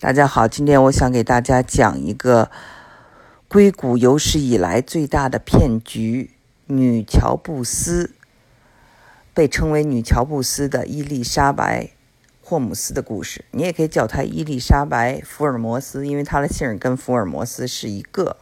大家好，今天我想给大家讲一个硅谷有史以来最大的骗局——女乔布斯，被称为女乔布斯的伊丽莎白·霍姆斯的故事。你也可以叫她伊丽莎白·福尔摩斯，因为她的姓跟福尔摩斯是一个。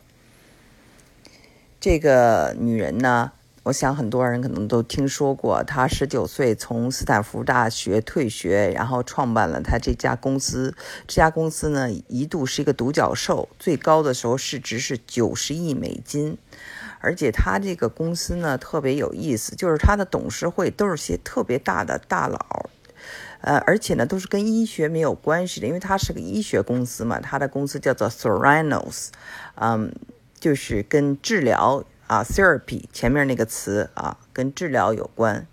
这个女人呢？我想很多人可能都听说过，他十九岁从斯坦福大学退学，然后创办了他这家公司。这家公司呢，一度是一个独角兽，最高的时候市值是九十亿美金。而且他这个公司呢，特别有意思，就是他的董事会都是些特别大的大佬，呃，而且呢，都是跟医学没有关系的，因为他是个医学公司嘛。他的公司叫做 Sorinos，嗯，就是跟治疗。啊，therapy 前面那个词啊，跟治疗有关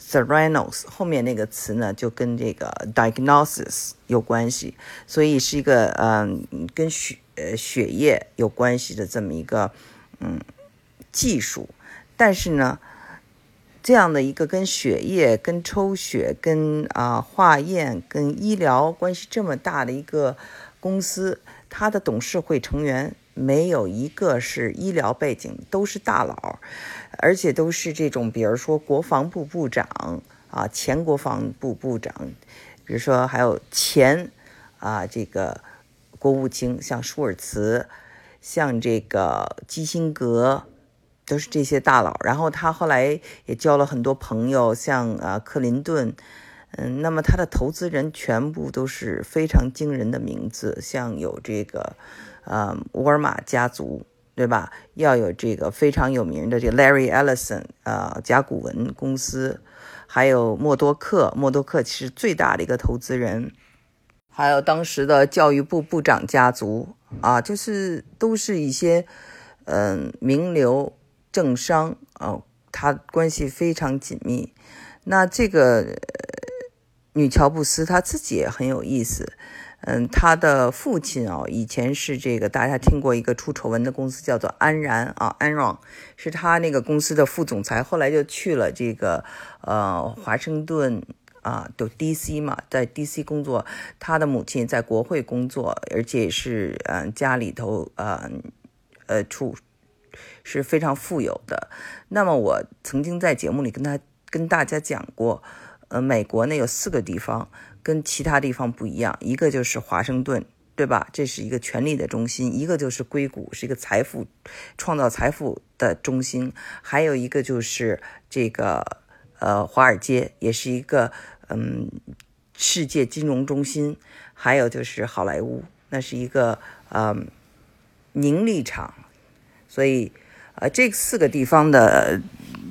；Theranos 后面那个词呢，就跟这个 diagnosis 有关系，所以是一个嗯，跟血呃血液有关系的这么一个嗯技术。但是呢，这样的一个跟血液、跟抽血、跟啊化验、跟医疗关系这么大的一个公司，它的董事会成员。没有一个是医疗背景，都是大佬，而且都是这种，比如说国防部部长啊，前国防部部长，比如说还有前啊这个国务卿，像舒尔茨，像这个基辛格，都是这些大佬。然后他后来也交了很多朋友，像啊克林顿，嗯，那么他的投资人全部都是非常惊人的名字，像有这个。呃，沃尔玛家族，对吧？要有这个非常有名的这个 Larry Ellison，呃，甲骨文公司，还有默多克，默多克其实最大的一个投资人，还有当时的教育部部长家族，啊，就是都是一些嗯名流政商啊，他关系非常紧密。那这个女乔布斯她自己也很有意思。嗯，他的父亲啊，以前是这个大家听过一个出丑闻的公司，叫做安然啊，安然是他那个公司的副总裁，后来就去了这个呃华盛顿啊，就 D.C. 嘛，在 D.C. 工作。他的母亲在国会工作，而且是嗯家里头呃呃处是非常富有的。那么我曾经在节目里跟他跟大家讲过，呃，美国呢有四个地方。跟其他地方不一样，一个就是华盛顿，对吧？这是一个权力的中心；一个就是硅谷，是一个财富创造财富的中心；还有一个就是这个呃华尔街，也是一个嗯世界金融中心；还有就是好莱坞，那是一个嗯凝力场。所以呃这四个地方的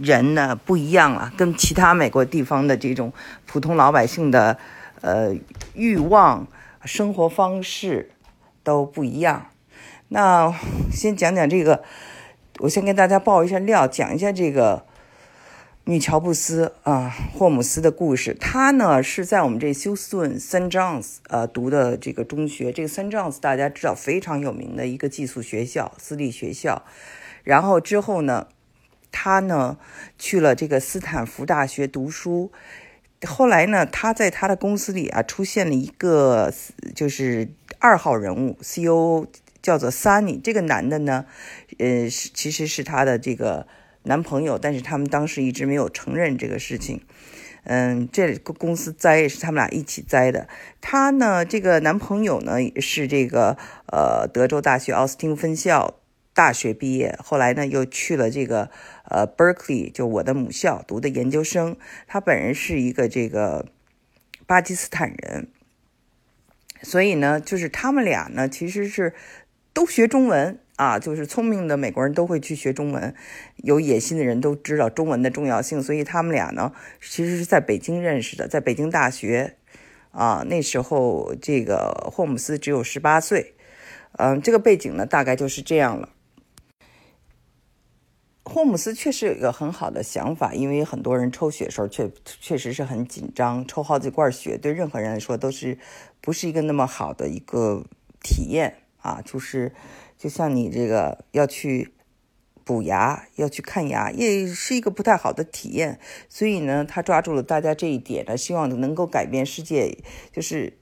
人呢不一样了，跟其他美国地方的这种普通老百姓的。呃，欲望、生活方式都不一样。那先讲讲这个，我先跟大家爆一下料，讲一下这个女乔布斯啊，霍姆斯的故事。她呢是在我们这休斯顿 Saint John's 呃读的这个中学。这个 Saint John's 大家知道非常有名的一个寄宿学校，私立学校。然后之后呢，她呢去了这个斯坦福大学读书。后来呢，他在他的公司里啊，出现了一个就是二号人物，CEO 叫做 Sunny。这个男的呢，呃，是其实是他的这个男朋友，但是他们当时一直没有承认这个事情。嗯，这个公司栽是他们俩一起栽的。他呢，这个男朋友呢是这个呃德州大学奥斯汀分校。大学毕业，后来呢又去了这个呃 Berkeley，就我的母校读的研究生。他本人是一个这个巴基斯坦人，所以呢，就是他们俩呢其实是都学中文啊，就是聪明的美国人都会去学中文，有野心的人都知道中文的重要性，所以他们俩呢其实是在北京认识的，在北京大学啊，那时候这个霍姆斯只有十八岁，嗯，这个背景呢大概就是这样了。霍姆斯确实有一个很好的想法，因为很多人抽血时候确确实是很紧张，抽好几罐血对任何人来说都是不是一个那么好的一个体验啊，就是就像你这个要去补牙、要去看牙，也是一个不太好的体验。所以呢，他抓住了大家这一点呢，希望能够改变世界，就是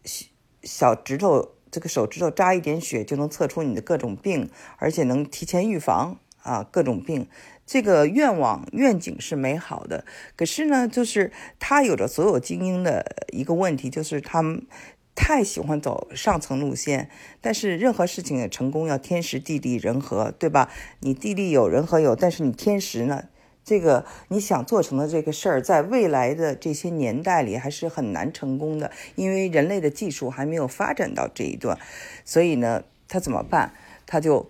小指头这个手指头扎一点血就能测出你的各种病，而且能提前预防啊各种病。这个愿望愿景是美好的，可是呢，就是他有着所有精英的一个问题，就是他们太喜欢走上层路线。但是任何事情的成功要天时地利人和，对吧？你地利有人和有，但是你天时呢？这个你想做成的这个事儿，在未来的这些年代里还是很难成功的，因为人类的技术还没有发展到这一段。所以呢，他怎么办？他就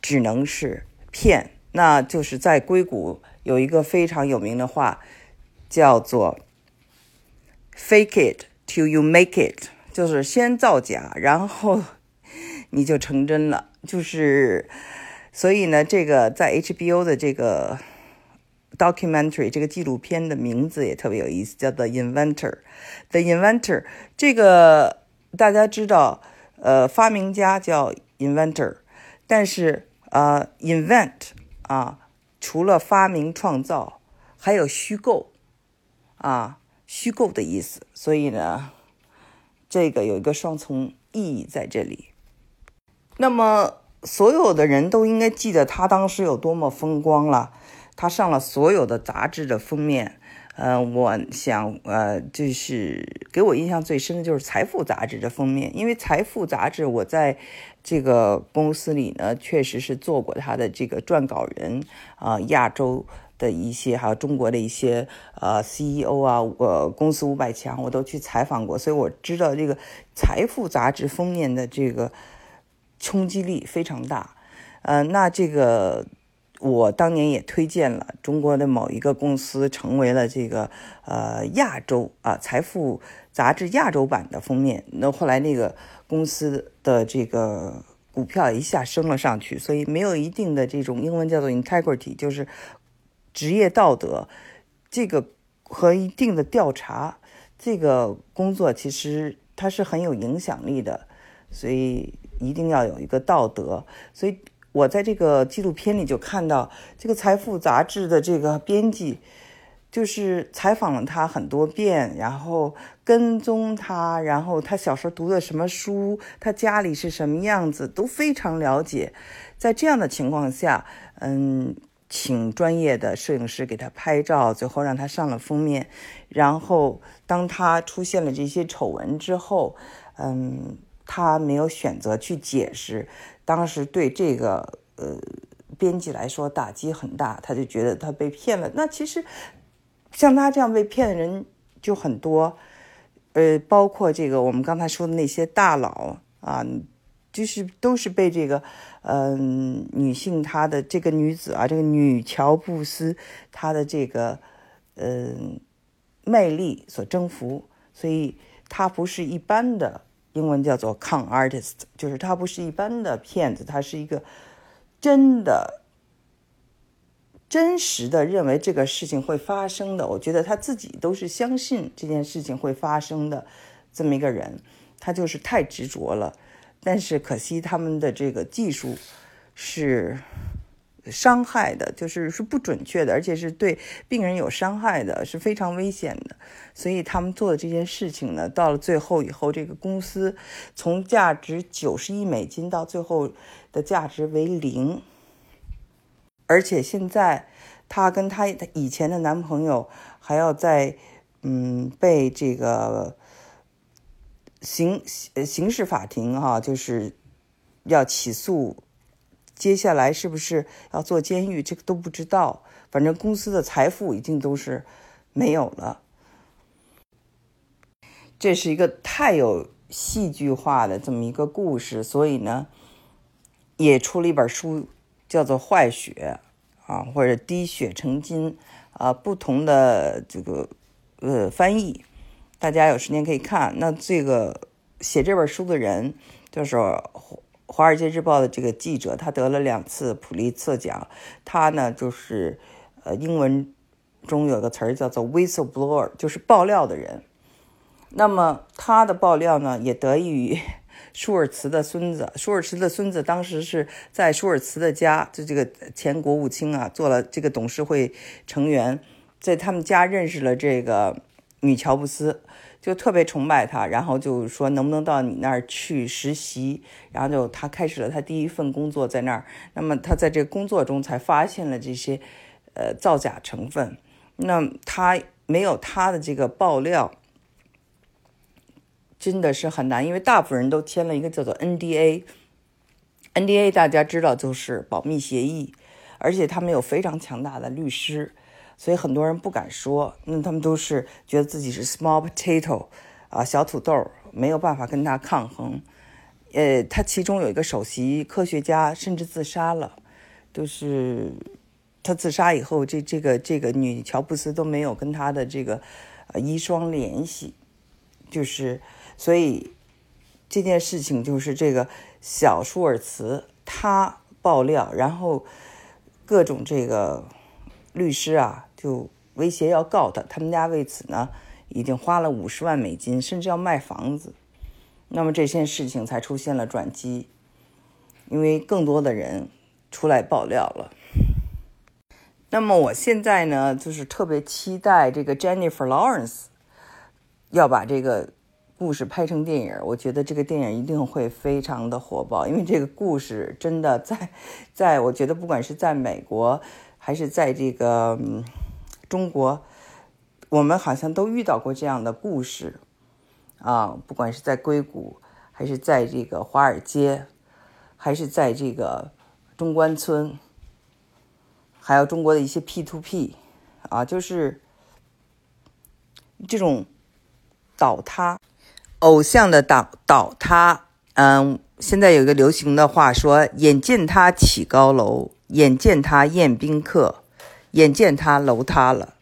只能是骗。那就是在硅谷有一个非常有名的话，叫做 “fake it till you make it”，就是先造假，然后你就成真了。就是，所以呢，这个在 HBO 的这个 documentary 这个纪录片的名字也特别有意思，叫做 Inventor。The Inventor 这个大家知道，呃，发明家叫 inventor，但是呃，invent。啊，除了发明创造，还有虚构，啊，虚构的意思。所以呢，这个有一个双重意义在这里。那么，所有的人都应该记得他当时有多么风光了。他上了所有的杂志的封面。呃，我想，呃，就是给我印象最深的就是《财富》杂志的封面，因为《财富》杂志我在这个公司里呢，确实是做过他的这个撰稿人啊，亚洲的一些，还有中国的一些呃 CEO 啊，呃，公司五百强我都去采访过，所以我知道这个《财富》杂志封面的这个冲击力非常大。呃，那这个。我当年也推荐了中国的某一个公司，成为了这个呃亚洲啊财富杂志亚洲版的封面。那后来那个公司的这个股票一下升了上去，所以没有一定的这种英文叫做 integrity，就是职业道德，这个和一定的调查这个工作其实它是很有影响力的，所以一定要有一个道德，所以。我在这个纪录片里就看到，这个《财富》杂志的这个编辑，就是采访了他很多遍，然后跟踪他，然后他小时候读的什么书，他家里是什么样子，都非常了解。在这样的情况下，嗯，请专业的摄影师给他拍照，最后让他上了封面。然后当他出现了这些丑闻之后，嗯，他没有选择去解释。当时对这个呃编辑来说打击很大，他就觉得他被骗了。那其实像他这样被骗的人就很多，呃，包括这个我们刚才说的那些大佬啊，就是都是被这个嗯女性她的这个女子啊，这个女乔布斯她的这个嗯魅力所征服，所以她不是一般的。英文叫做 con artist，就是他不是一般的骗子，他是一个真的、真实的认为这个事情会发生的。我觉得他自己都是相信这件事情会发生的这么一个人，他就是太执着了。但是可惜他们的这个技术是。伤害的，就是是不准确的，而且是对病人有伤害的，是非常危险的。所以他们做的这件事情呢，到了最后以后，这个公司从价值九十亿美金到最后的价值为零。而且现在她跟她以前的男朋友还要在嗯被这个刑刑事法庭哈，就是要起诉。接下来是不是要做监狱？这个都不知道。反正公司的财富已经都是没有了。这是一个太有戏剧化的这么一个故事，所以呢，也出了一本书，叫做《坏血》啊，或者《滴血成金》啊，不同的这个呃翻译，大家有时间可以看。那这个写这本书的人就是。《华尔街日报》的这个记者，他得了两次普利策奖。他呢，就是呃，英文中有个词儿叫做 “whistleblower”，就是爆料的人。那么他的爆料呢，也得益于舒尔茨的孙子。舒尔茨的孙子当时是在舒尔茨的家，就这个前国务卿啊，做了这个董事会成员，在他们家认识了这个女乔布斯。就特别崇拜他，然后就说能不能到你那儿去实习，然后就他开始了他第一份工作在那儿。那么他在这个工作中才发现了这些呃造假成分。那他没有他的这个爆料，真的是很难，因为大部分人都签了一个叫做 NDA。NDA 大家知道就是保密协议，而且他们有非常强大的律师。所以很多人不敢说，那他们都是觉得自己是 small potato，啊，小土豆，没有办法跟他抗衡。呃，他其中有一个首席科学家甚至自杀了，就是他自杀以后，这这个这个女乔布斯都没有跟他的这个呃遗孀联系，就是所以这件事情就是这个小舒尔茨他爆料，然后各种这个。律师啊，就威胁要告他，他们家为此呢，已经花了五十万美金，甚至要卖房子。那么这件事情才出现了转机，因为更多的人出来爆料了。那么我现在呢，就是特别期待这个 Jennifer Lawrence 要把这个故事拍成电影。我觉得这个电影一定会非常的火爆，因为这个故事真的在，在我觉得不管是在美国。还是在这个中国，我们好像都遇到过这样的故事啊，不管是在硅谷，还是在这个华尔街，还是在这个中关村，还有中国的一些 P to P 啊，就是这种倒塌，偶像的倒倒塌。嗯，现在有一个流行的话说：“眼见他起高楼。”眼见他宴宾客，眼见他楼塌了。